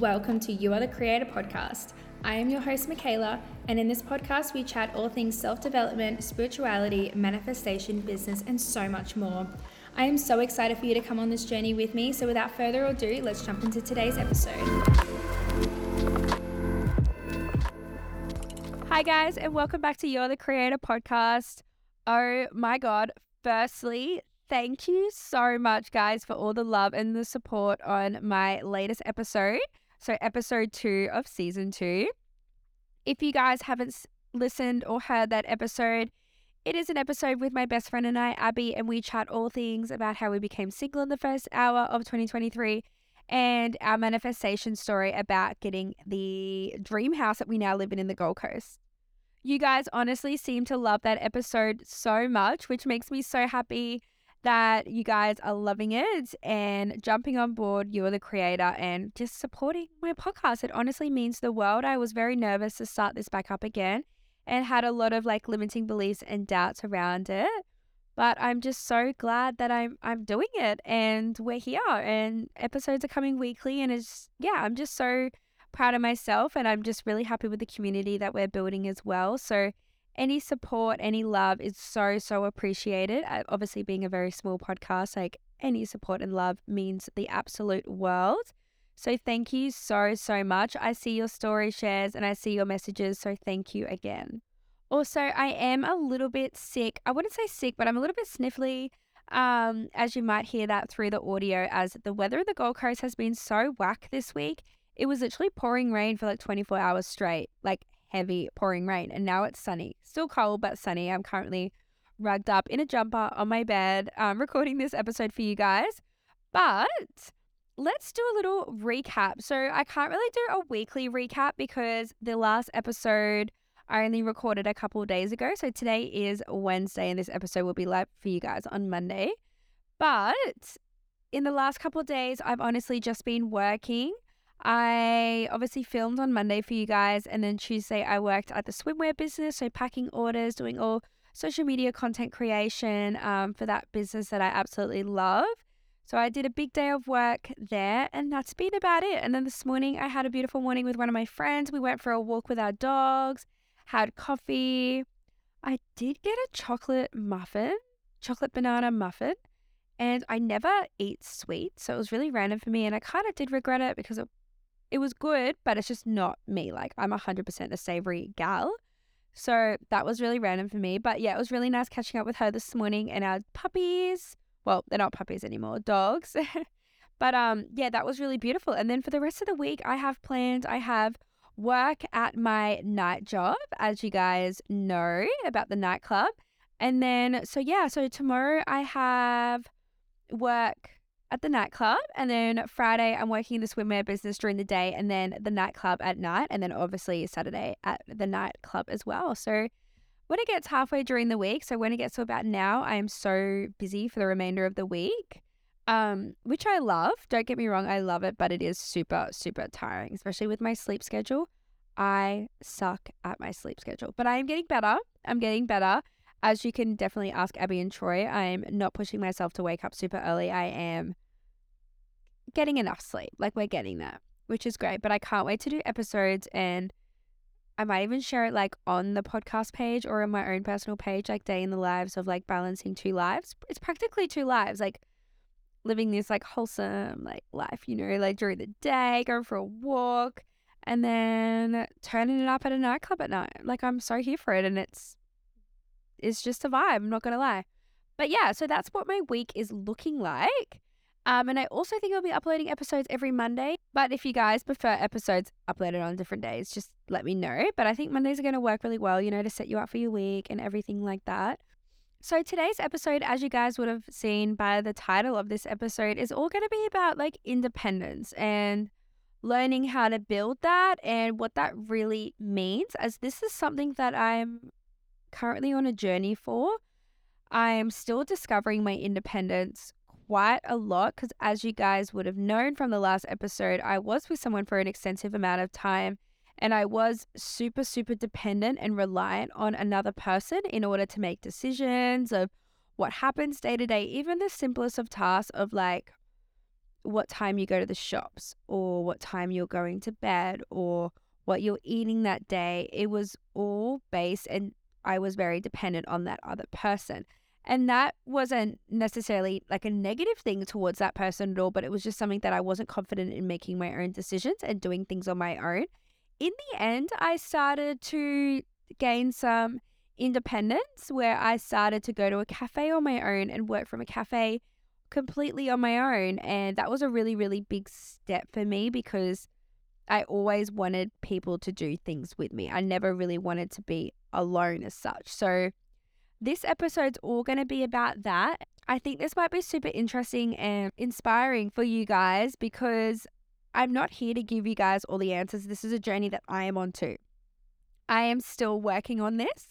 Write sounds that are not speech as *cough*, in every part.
Welcome to You Are the Creator podcast. I am your host, Mikayla, and in this podcast, we chat all things self development, spirituality, manifestation, business, and so much more. I am so excited for you to come on this journey with me. So, without further ado, let's jump into today's episode. Hi, guys, and welcome back to You're the Creator podcast. Oh my God. Firstly, thank you so much, guys, for all the love and the support on my latest episode. So, episode two of season two. If you guys haven't listened or heard that episode, it is an episode with my best friend and I, Abby, and we chat all things about how we became single in the first hour of 2023 and our manifestation story about getting the dream house that we now live in in the Gold Coast. You guys honestly seem to love that episode so much, which makes me so happy that you guys are loving it and jumping on board. You're the creator and just supporting my podcast. It honestly means the world. I was very nervous to start this back up again and had a lot of like limiting beliefs and doubts around it. But I'm just so glad that I'm I'm doing it and we're here and episodes are coming weekly and it's yeah, I'm just so proud of myself and I'm just really happy with the community that we're building as well. So any support, any love is so so appreciated. Obviously being a very small podcast, like any support and love means the absolute world. So thank you so, so much. I see your story shares and I see your messages. So thank you again. Also, I am a little bit sick. I wouldn't say sick, but I'm a little bit sniffly. Um, as you might hear that through the audio, as the weather of the Gold Coast has been so whack this week. It was literally pouring rain for like 24 hours straight, like heavy pouring rain. And now it's sunny. Still cold, but sunny. I'm currently rugged up in a jumper on my bed, um, recording this episode for you guys. But let's do a little recap. So, I can't really do a weekly recap because the last episode I only recorded a couple days ago. So, today is Wednesday, and this episode will be live for you guys on Monday. But in the last couple of days, I've honestly just been working. I obviously filmed on Monday for you guys, and then Tuesday, I worked at the swimwear business. So, packing orders, doing all social media content creation um, for that business that I absolutely love. So I did a big day of work there, and that's been about it. And then this morning, I had a beautiful morning with one of my friends. We went for a walk with our dogs, had coffee. I did get a chocolate muffin, chocolate banana muffin, and I never eat sweet. So it was really random for me. And I kind of did regret it because it, it was good, but it's just not me. Like I'm 100% a savory gal. So that was really random for me. But yeah, it was really nice catching up with her this morning and our puppies well, they're not puppies anymore, dogs. *laughs* but um, yeah, that was really beautiful. And then for the rest of the week, I have planned, I have work at my night job, as you guys know about the nightclub. And then, so yeah, so tomorrow I have work at the nightclub. And then Friday, I'm working in the swimwear business during the day and then the nightclub at night. And then obviously Saturday at the nightclub as well. So when it gets halfway during the week, so when it gets to about now, I am so busy for the remainder of the week, um, which I love. Don't get me wrong, I love it, but it is super, super tiring, especially with my sleep schedule. I suck at my sleep schedule, but I am getting better. I'm getting better. As you can definitely ask Abby and Troy, I'm not pushing myself to wake up super early. I am getting enough sleep. Like we're getting that, which is great. But I can't wait to do episodes and I might even share it like on the podcast page or on my own personal page, like day in the lives of like balancing two lives. It's practically two lives, like living this like wholesome like life, you know, like during the day, going for a walk, and then turning it up at a nightclub at night. Like I'm so here for it, and it's it's just a vibe. I'm not gonna lie, but yeah. So that's what my week is looking like. Um, and I also think I'll be uploading episodes every Monday. But if you guys prefer episodes uploaded on different days, just let me know. But I think Mondays are going to work really well, you know, to set you up for your week and everything like that. So today's episode, as you guys would have seen by the title of this episode, is all going to be about like independence and learning how to build that and what that really means, as this is something that I'm currently on a journey for. I'm still discovering my independence quite a lot because, as you guys would have known from the last episode, I was with someone for an extensive amount of time and I was super, super dependent and reliant on another person in order to make decisions of what happens day to day, even the simplest of tasks of like what time you go to the shops or what time you're going to bed or what you're eating that day. It was all based, and I was very dependent on that other person. And that wasn't necessarily like a negative thing towards that person at all, but it was just something that I wasn't confident in making my own decisions and doing things on my own. In the end, I started to gain some independence where I started to go to a cafe on my own and work from a cafe completely on my own. And that was a really, really big step for me because I always wanted people to do things with me. I never really wanted to be alone as such. So, this episode's all going to be about that. I think this might be super interesting and inspiring for you guys because I'm not here to give you guys all the answers. This is a journey that I am on too. I am still working on this.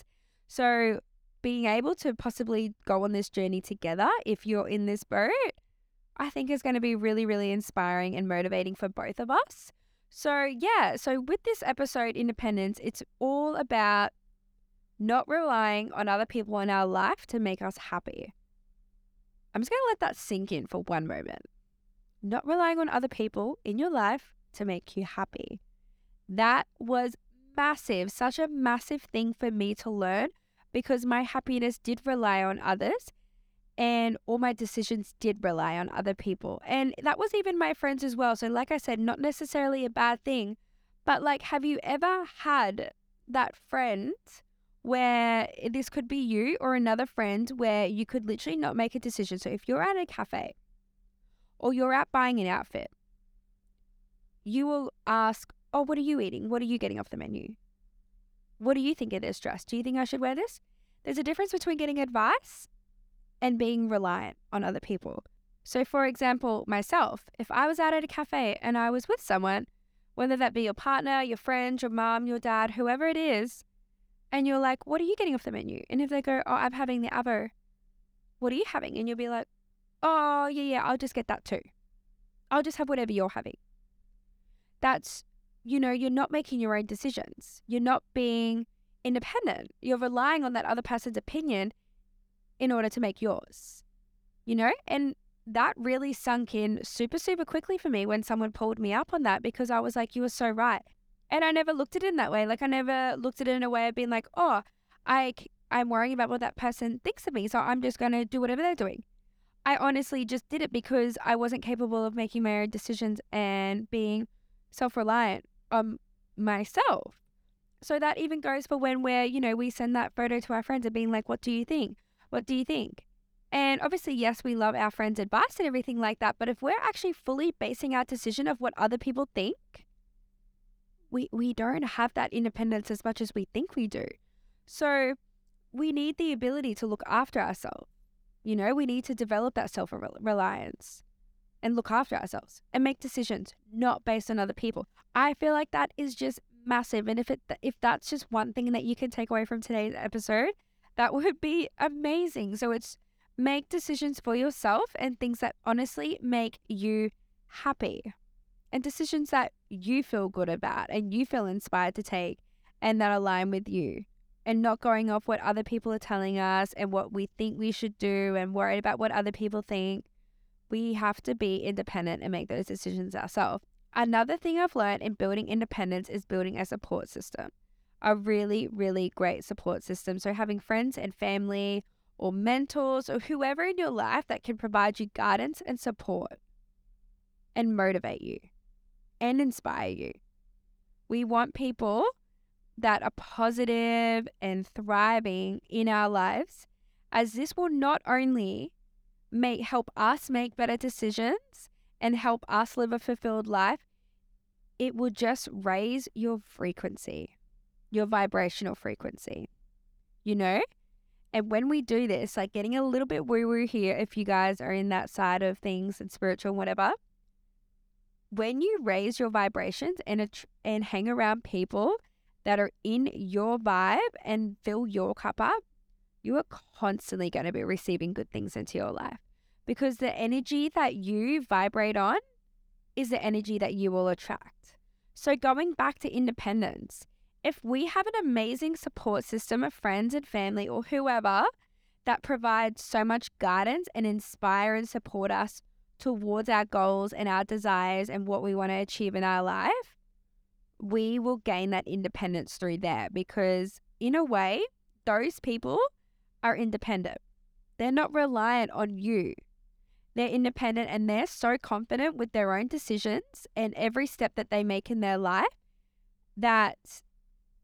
So, being able to possibly go on this journey together, if you're in this boat, I think is going to be really, really inspiring and motivating for both of us. So, yeah, so with this episode, Independence, it's all about not relying on other people in our life to make us happy. I'm just going to let that sink in for one moment. Not relying on other people in your life to make you happy. That was massive, such a massive thing for me to learn because my happiness did rely on others and all my decisions did rely on other people. And that was even my friends as well. So, like I said, not necessarily a bad thing, but like, have you ever had that friend where this could be you or another friend where you could literally not make a decision. So if you're at a cafe or you're out buying an outfit, you will ask, Oh, what are you eating? What are you getting off the menu? What do you think of this dress? Do you think I should wear this? There's a difference between getting advice and being reliant on other people. So, for example, myself, if I was out at a cafe and I was with someone, whether that be your partner, your friend, your mom, your dad, whoever it is, and you're like, what are you getting off the menu? And if they go, oh, I'm having the avo, what are you having? And you'll be like, oh, yeah, yeah, I'll just get that too. I'll just have whatever you're having. That's, you know, you're not making your own decisions. You're not being independent. You're relying on that other person's opinion in order to make yours, you know? And that really sunk in super, super quickly for me when someone pulled me up on that because I was like, you were so right. And I never looked at it in that way. Like I never looked at it in a way of being like, oh, I I'm worrying about what that person thinks of me, so I'm just going to do whatever they're doing. I honestly just did it because I wasn't capable of making my own decisions and being self-reliant on myself. So that even goes for when we're, you know, we send that photo to our friends and being like, what do you think? What do you think? And obviously, yes, we love our friends' advice and everything like that. But if we're actually fully basing our decision of what other people think, we, we don't have that independence as much as we think we do. So we need the ability to look after ourselves. You know, we need to develop that self reliance and look after ourselves and make decisions not based on other people. I feel like that is just massive and if it if that's just one thing that you can take away from today's episode, that would be amazing. So it's make decisions for yourself and things that honestly make you happy and decisions that you feel good about and you feel inspired to take and that align with you and not going off what other people are telling us and what we think we should do and worried about what other people think. We have to be independent and make those decisions ourselves. Another thing I've learned in building independence is building a support system, a really, really great support system. So, having friends and family or mentors or whoever in your life that can provide you guidance and support and motivate you and inspire you. We want people that are positive and thriving in our lives, as this will not only make help us make better decisions and help us live a fulfilled life, it will just raise your frequency, your vibrational frequency. You know? And when we do this, like getting a little bit woo woo here, if you guys are in that side of things and spiritual and whatever, when you raise your vibrations and and hang around people that are in your vibe and fill your cup up, you are constantly going to be receiving good things into your life because the energy that you vibrate on is the energy that you will attract. So, going back to independence, if we have an amazing support system of friends and family or whoever that provides so much guidance and inspire and support us towards our goals and our desires and what we want to achieve in our life, we will gain that independence through there because, in a way, those people are independent. They're not reliant on you. They're independent and they're so confident with their own decisions and every step that they make in their life that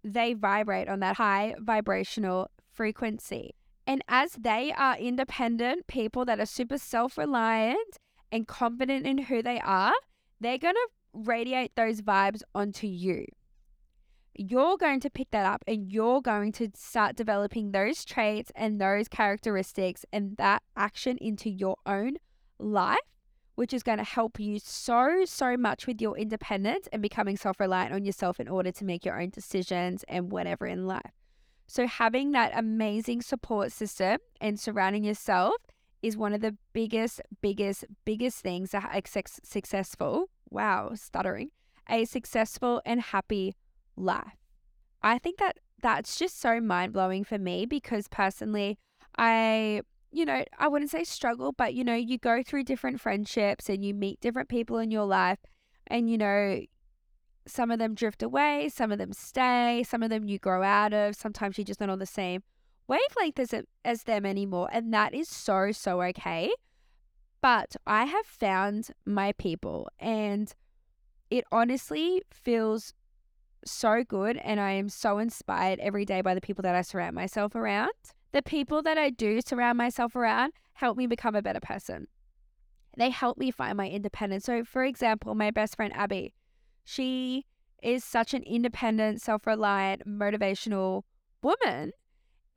they vibrate on that high vibrational frequency. And as they are independent people that are super self reliant and confident in who they are, they're going to radiate those vibes onto you. You're going to pick that up and you're going to start developing those traits and those characteristics and that action into your own life, which is going to help you so, so much with your independence and becoming self reliant on yourself in order to make your own decisions and whatever in life. So, having that amazing support system and surrounding yourself is one of the biggest, biggest, biggest things that are successful wow, stuttering, a successful and happy life. I think that that's just so mind blowing for me because personally, I, you know, I wouldn't say struggle, but you know, you go through different friendships and you meet different people in your life, and you know, some of them drift away, some of them stay, some of them you grow out of, sometimes you're just not on the same wavelength as, as them anymore. And that is so, so okay. But I have found my people and it honestly feels so good. And I am so inspired every day by the people that I surround myself around. The people that I do surround myself around help me become a better person. They help me find my independence. So, for example, my best friend Abby, she is such an independent, self reliant, motivational woman.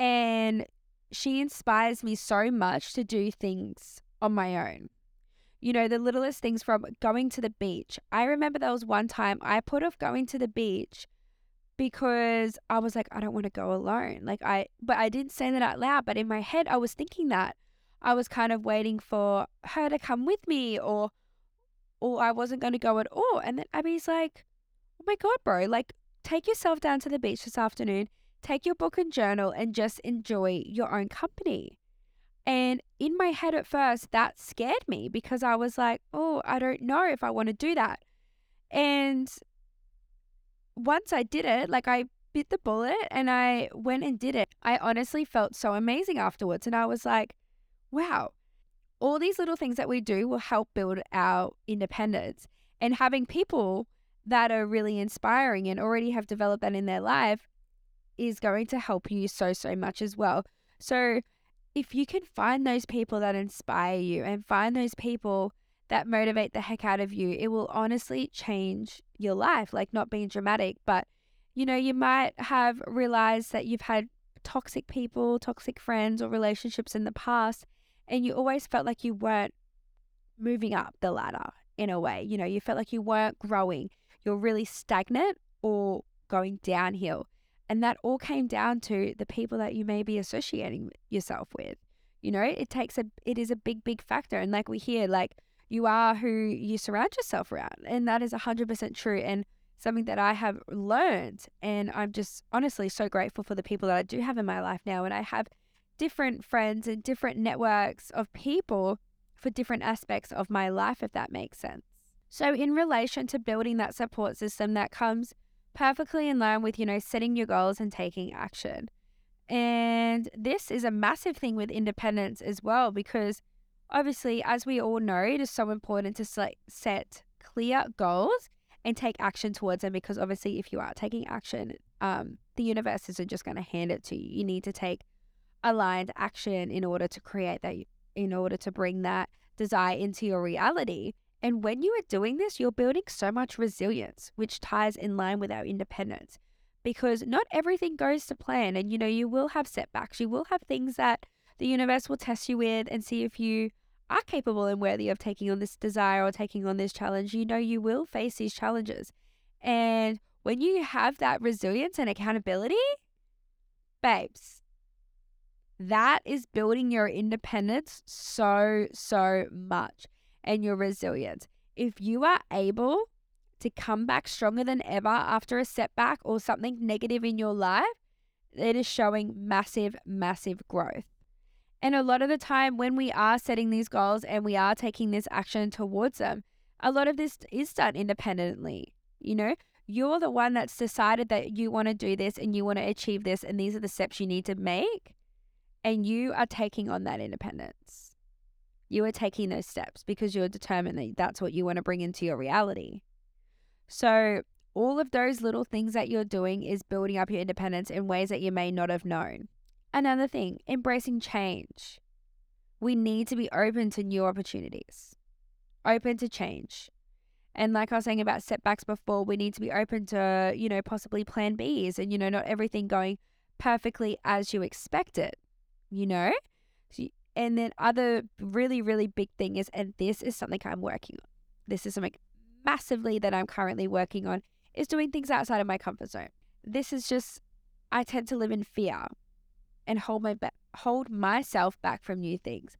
And she inspires me so much to do things on my own. You know, the littlest things from going to the beach. I remember there was one time I put off going to the beach because I was like, I don't want to go alone. Like, I, but I didn't say that out loud. But in my head, I was thinking that. I was kind of waiting for her to come with me or, or I wasn't going to go at all. And then Abby's like, oh my God, bro, like, take yourself down to the beach this afternoon, take your book and journal, and just enjoy your own company. And in my head at first, that scared me because I was like, oh, I don't know if I want to do that. And once I did it, like I bit the bullet and I went and did it, I honestly felt so amazing afterwards. And I was like, wow, all these little things that we do will help build our independence. And having people that are really inspiring and already have developed that in their life is going to help you so, so much as well. So, if you can find those people that inspire you and find those people that motivate the heck out of you, it will honestly change your life. Like, not being dramatic, but you know, you might have realized that you've had toxic people, toxic friends, or relationships in the past, and you always felt like you weren't moving up the ladder in a way. You know, you felt like you weren't growing, you're really stagnant or going downhill. And that all came down to the people that you may be associating yourself with. You know, it takes a, it is a big, big factor. And like we hear, like you are who you surround yourself around. And that is 100% true. And something that I have learned. And I'm just honestly so grateful for the people that I do have in my life now. And I have different friends and different networks of people for different aspects of my life, if that makes sense. So, in relation to building that support system that comes perfectly in line with, you know, setting your goals and taking action. And this is a massive thing with independence as well, because obviously, as we all know, it is so important to set clear goals and take action towards them. Because obviously, if you are taking action, um, the universe isn't just going to hand it to you. You need to take aligned action in order to create that, in order to bring that desire into your reality. And when you are doing this, you're building so much resilience, which ties in line with our independence. Because not everything goes to plan. And, you know, you will have setbacks. You will have things that the universe will test you with and see if you are capable and worthy of taking on this desire or taking on this challenge. You know, you will face these challenges. And when you have that resilience and accountability, babes, that is building your independence so, so much and your resilience. If you are able to come back stronger than ever after a setback or something negative in your life, it is showing massive, massive growth. And a lot of the time, when we are setting these goals and we are taking this action towards them, a lot of this is done independently. You know, you're the one that's decided that you want to do this and you want to achieve this, and these are the steps you need to make. And you are taking on that independence. You are taking those steps because you're determined that that's what you want to bring into your reality. So, all of those little things that you're doing is building up your independence in ways that you may not have known. Another thing, embracing change. We need to be open to new opportunities, open to change. And like I was saying about setbacks before, we need to be open to, you know, possibly plan Bs and, you know, not everything going perfectly as you expect it, you know? And then other really, really big thing is, and this is something I'm working on. This is something massively that I'm currently working on is doing things outside of my comfort zone. This is just, I tend to live in fear and hold my ba- hold myself back from new things.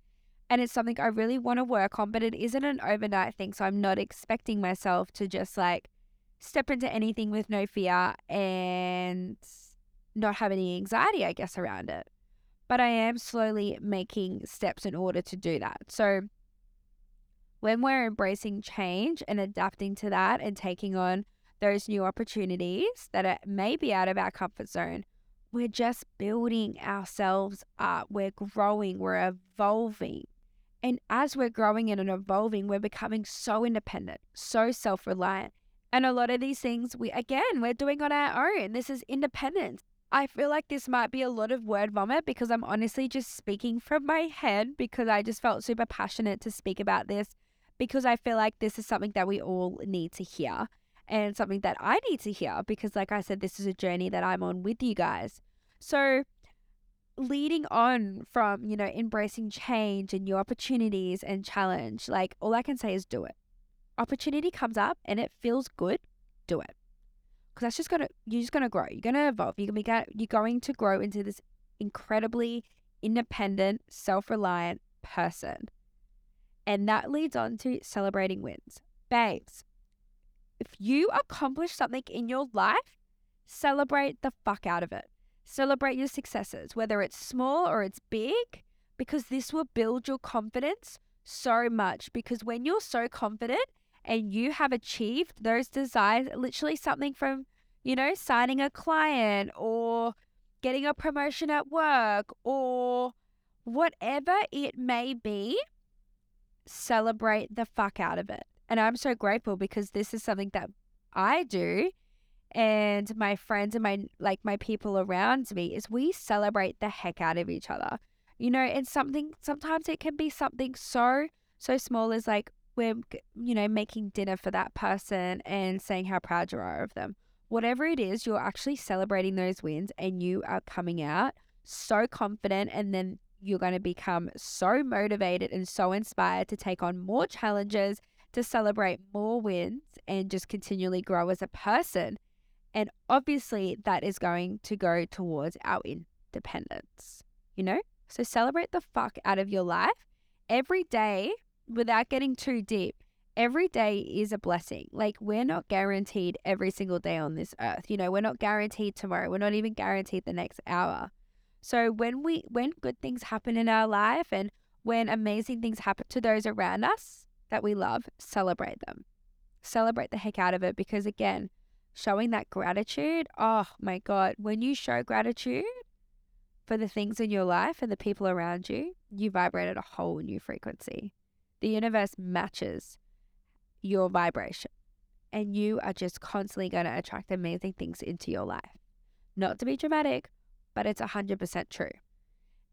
And it's something I really want to work on, but it isn't an overnight thing. So I'm not expecting myself to just like step into anything with no fear and not have any anxiety, I guess, around it. But I am slowly making steps in order to do that. So when we're embracing change and adapting to that and taking on those new opportunities that are maybe out of our comfort zone, we're just building ourselves up. We're growing, we're evolving. And as we're growing and evolving, we're becoming so independent, so self reliant. And a lot of these things, we again, we're doing on our own. This is independence. I feel like this might be a lot of word vomit because I'm honestly just speaking from my head because I just felt super passionate to speak about this because I feel like this is something that we all need to hear and something that I need to hear because, like I said, this is a journey that I'm on with you guys. So, leading on from, you know, embracing change and new opportunities and challenge, like all I can say is do it. Opportunity comes up and it feels good, do it. Because that's just gonna, you're just gonna grow. You're gonna evolve. You're gonna be, you're going to grow into this incredibly independent, self reliant person. And that leads on to celebrating wins. Babes, if you accomplish something in your life, celebrate the fuck out of it. Celebrate your successes, whether it's small or it's big, because this will build your confidence so much. Because when you're so confident and you have achieved those desires, literally something from, you know, signing a client or getting a promotion at work or whatever it may be, celebrate the fuck out of it. And I'm so grateful because this is something that I do and my friends and my like my people around me is we celebrate the heck out of each other. You know, and something sometimes it can be something so so small as like we're you know making dinner for that person and saying how proud you are of them. Whatever it is, you're actually celebrating those wins and you are coming out so confident and then you're going to become so motivated and so inspired to take on more challenges, to celebrate more wins, and just continually grow as a person. And obviously, that is going to go towards our independence, you know? So celebrate the fuck out of your life every day without getting too deep. Every day is a blessing. Like, we're not guaranteed every single day on this earth. You know, we're not guaranteed tomorrow. We're not even guaranteed the next hour. So when we when good things happen in our life and when amazing things happen to those around us that we love, celebrate them. Celebrate the heck out of it because again, showing that gratitude, oh my god, when you show gratitude for the things in your life and the people around you, you vibrate at a whole new frequency. The universe matches your vibration and you are just constantly going to attract amazing things into your life. Not to be dramatic, but it's 100% true.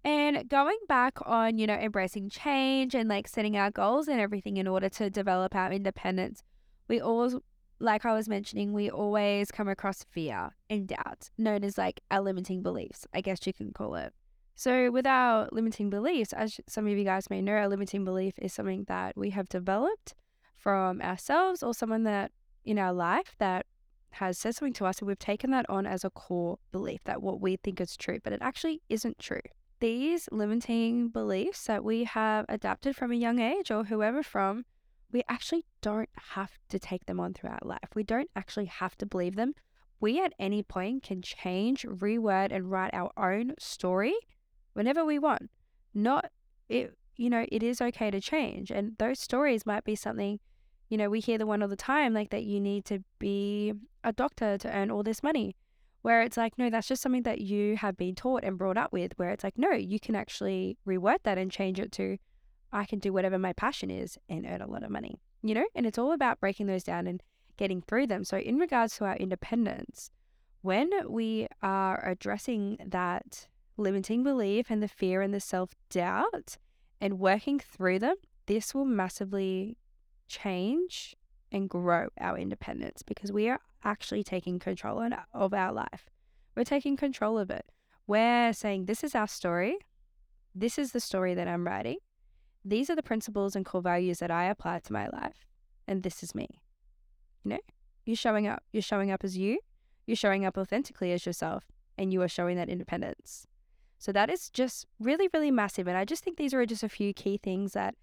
And going back on, you know, embracing change and like setting our goals and everything in order to develop our independence, we always, like I was mentioning, we always come across fear and doubt, known as like our limiting beliefs, I guess you can call it. So, with our limiting beliefs, as some of you guys may know, a limiting belief is something that we have developed from ourselves or someone that in our life that has said something to us and we've taken that on as a core belief that what we think is true, but it actually isn't true. These limiting beliefs that we have adapted from a young age or whoever from, we actually don't have to take them on throughout life. We don't actually have to believe them. We at any point can change, reword, and write our own story whenever we want. not it you know, it is okay to change. And those stories might be something, you know, we hear the one all the time, like that you need to be a doctor to earn all this money. Where it's like, no, that's just something that you have been taught and brought up with, where it's like, no, you can actually reword that and change it to, I can do whatever my passion is and earn a lot of money, you know? And it's all about breaking those down and getting through them. So, in regards to our independence, when we are addressing that limiting belief and the fear and the self doubt, and working through them, this will massively change and grow our independence because we are actually taking control of our life. We're taking control of it. We're saying, This is our story. This is the story that I'm writing. These are the principles and core values that I apply to my life. And this is me. You know, you're showing up. You're showing up as you. You're showing up authentically as yourself. And you are showing that independence. So that is just really, really massive. And I just think these are just a few key things that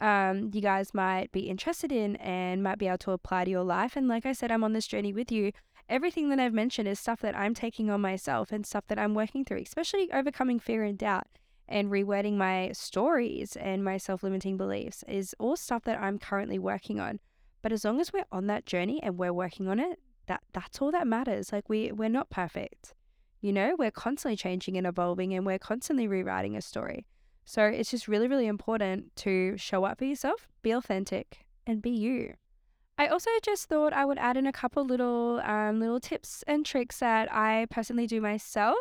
um, you guys might be interested in and might be able to apply to your life. And like I said, I'm on this journey with you. Everything that I've mentioned is stuff that I'm taking on myself and stuff that I'm working through, especially overcoming fear and doubt and rewording my stories and my self limiting beliefs is all stuff that I'm currently working on. But as long as we're on that journey and we're working on it, that that's all that matters. Like we we're not perfect. You know, we're constantly changing and evolving and we're constantly rewriting a story. So it's just really, really important to show up for yourself, be authentic, and be you. I also just thought I would add in a couple little um, little tips and tricks that I personally do myself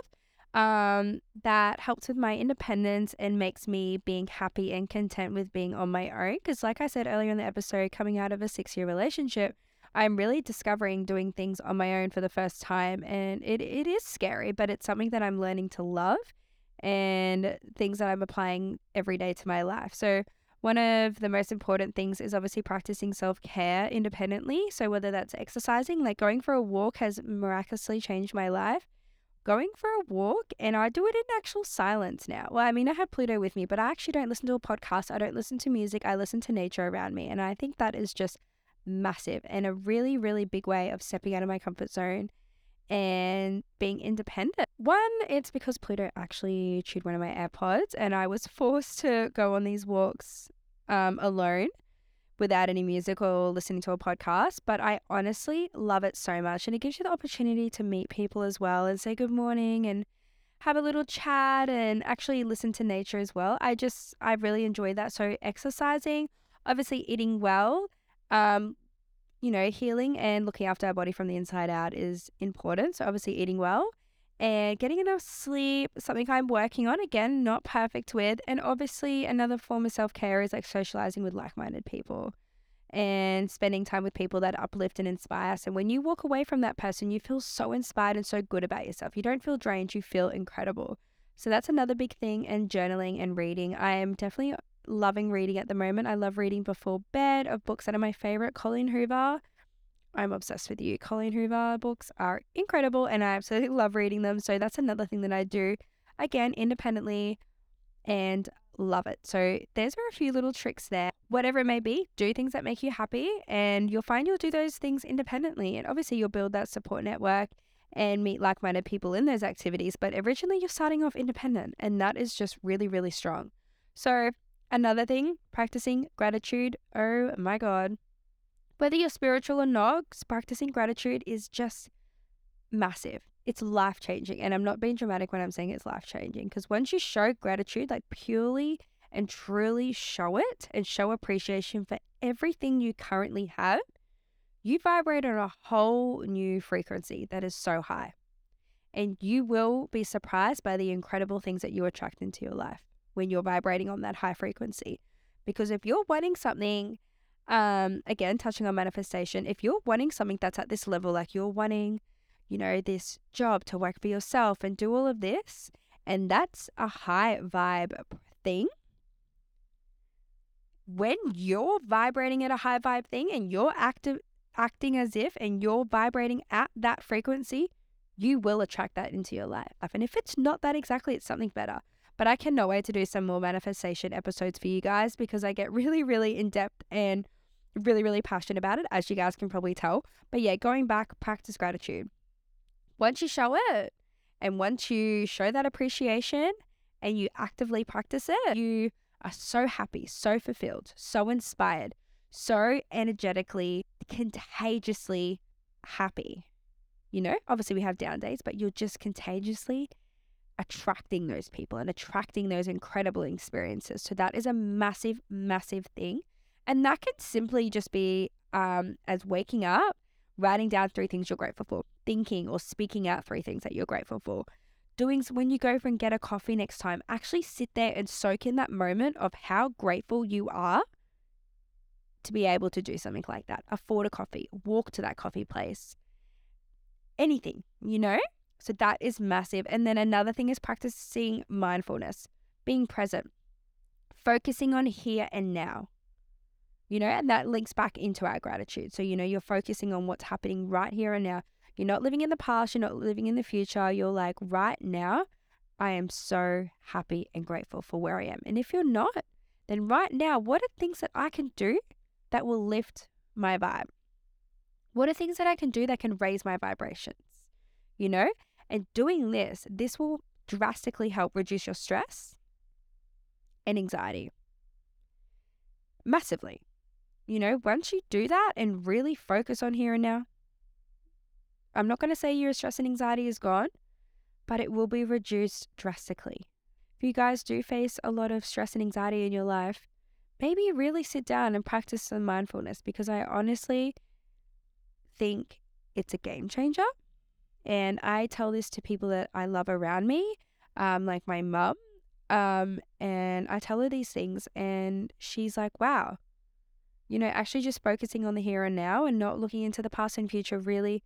um, that helps with my independence and makes me being happy and content with being on my own. Because, like I said earlier in the episode, coming out of a six year relationship, I'm really discovering doing things on my own for the first time. And it, it is scary, but it's something that I'm learning to love and things that I'm applying every day to my life. So, one of the most important things is obviously practicing self care independently. So, whether that's exercising, like going for a walk has miraculously changed my life. Going for a walk, and I do it in actual silence now. Well, I mean, I have Pluto with me, but I actually don't listen to a podcast. I don't listen to music. I listen to nature around me. And I think that is just massive and a really, really big way of stepping out of my comfort zone and being independent. One, it's because Pluto actually chewed one of my AirPods and I was *laughs* forced to go on these walks um, alone without any music or listening to a podcast. But I honestly love it so much. And it gives you the opportunity to meet people as well and say good morning and have a little chat and actually listen to nature as well. I just, I really enjoy that. So, exercising, obviously, eating well um, you know, healing and looking after our body from the inside out is important. So, obviously, eating well and getting enough sleep, something I'm working on, again, not perfect with. And obviously, another form of self care is like socializing with like minded people and spending time with people that uplift and inspire us. And when you walk away from that person, you feel so inspired and so good about yourself. You don't feel drained, you feel incredible. So that's another big thing. And journaling and reading. I am definitely loving reading at the moment. I love reading before bed of books that are my favorite. Colleen Hoover. I'm obsessed with you. Colleen Hoover books are incredible and I absolutely *laughs* love reading them. So that's another thing that I do again independently and love it. So there's a few little tricks there. Whatever it may be, do things that make you happy and you'll find you'll do those things independently. And obviously you'll build that support network and meet like-minded people in those activities, but originally you're starting off independent and that is just really really strong. So Another thing, practicing gratitude. Oh my God. Whether you're spiritual or not, practicing gratitude is just massive. It's life changing. And I'm not being dramatic when I'm saying it's life changing because once you show gratitude, like purely and truly show it and show appreciation for everything you currently have, you vibrate on a whole new frequency that is so high. And you will be surprised by the incredible things that you attract into your life when you're vibrating on that high frequency. Because if you're wanting something, um, again, touching on manifestation, if you're wanting something that's at this level, like you're wanting, you know, this job to work for yourself and do all of this, and that's a high vibe thing. When you're vibrating at a high vibe thing and you're active, acting as if and you're vibrating at that frequency, you will attract that into your life. And if it's not that exactly, it's something better. But I cannot wait to do some more manifestation episodes for you guys because I get really, really in depth and really, really passionate about it, as you guys can probably tell. But yeah, going back, practice gratitude. Once you show it and once you show that appreciation and you actively practice it, you are so happy, so fulfilled, so inspired, so energetically, contagiously happy. You know, obviously we have down days, but you're just contagiously attracting those people and attracting those incredible experiences. So that is a massive, massive thing. And that can simply just be um, as waking up, writing down three things you're grateful for, thinking or speaking out three things that you're grateful for. Doing when you go for and get a coffee next time, actually sit there and soak in that moment of how grateful you are to be able to do something like that. Afford a coffee, walk to that coffee place, anything, you know? So that is massive. And then another thing is practicing mindfulness, being present, focusing on here and now you know, and that links back into our gratitude. So, you know, you're focusing on what's happening right here and now. You're not living in the past, you're not living in the future. You're like, right now, I am so happy and grateful for where I am. And if you're not, then right now, what are things that I can do that will lift my vibe? What are things that I can do that can raise my vibrations? You know, and doing this, this will drastically help reduce your stress and anxiety massively. You know, once you do that and really focus on here and now, I'm not going to say your stress and anxiety is gone, but it will be reduced drastically. If you guys do face a lot of stress and anxiety in your life, maybe really sit down and practice some mindfulness because I honestly think it's a game changer. And I tell this to people that I love around me, um, like my mum. Um, and I tell her these things, and she's like, wow, you know, actually just focusing on the here and now and not looking into the past and future really,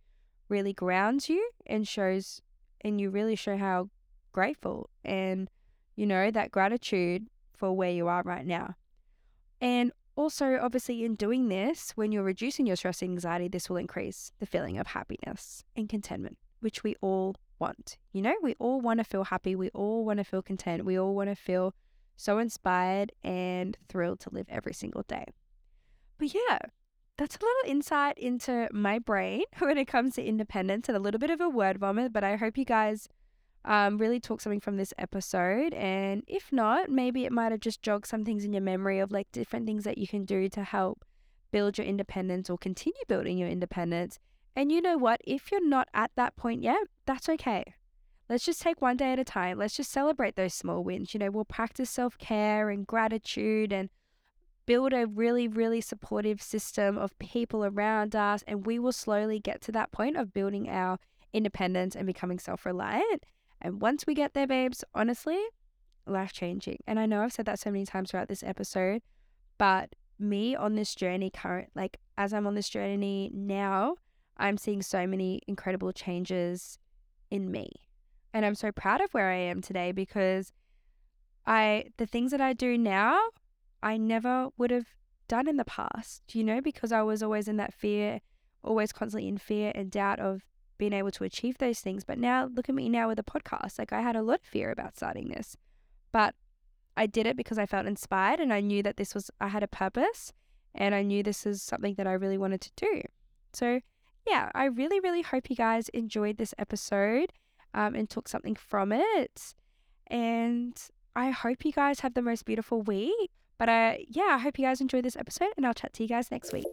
really grounds you and shows, and you really show how grateful and, you know, that gratitude for where you are right now. And also, obviously, in doing this, when you're reducing your stress and anxiety, this will increase the feeling of happiness and contentment, which we all want. You know, we all want to feel happy. We all want to feel content. We all want to feel so inspired and thrilled to live every single day. But yeah, that's a little insight into my brain *laughs* when it comes to independence and a little bit of a word vomit. But I hope you guys um, really took something from this episode. And if not, maybe it might have just jogged some things in your memory of like different things that you can do to help build your independence or continue building your independence. And you know what? If you're not at that point yet, that's okay. Let's just take one day at a time. Let's just celebrate those small wins. You know, we'll practice self care and gratitude and build a really, really supportive system of people around us, and we will slowly get to that point of building our independence and becoming self reliant. And once we get there, babes, honestly, life changing. And I know I've said that so many times throughout this episode, but me on this journey, current, like as I'm on this journey now, I'm seeing so many incredible changes in me. And I'm so proud of where I am today because I, the things that I do now I never would have done in the past, you know, because I was always in that fear, always constantly in fear and doubt of being able to achieve those things. But now look at me now with a podcast. Like I had a lot of fear about starting this, but I did it because I felt inspired and I knew that this was, I had a purpose and I knew this is something that I really wanted to do. So, yeah, I really, really hope you guys enjoyed this episode um, and took something from it. And I hope you guys have the most beautiful week. But uh, yeah, I hope you guys enjoyed this episode and I'll chat to you guys next week.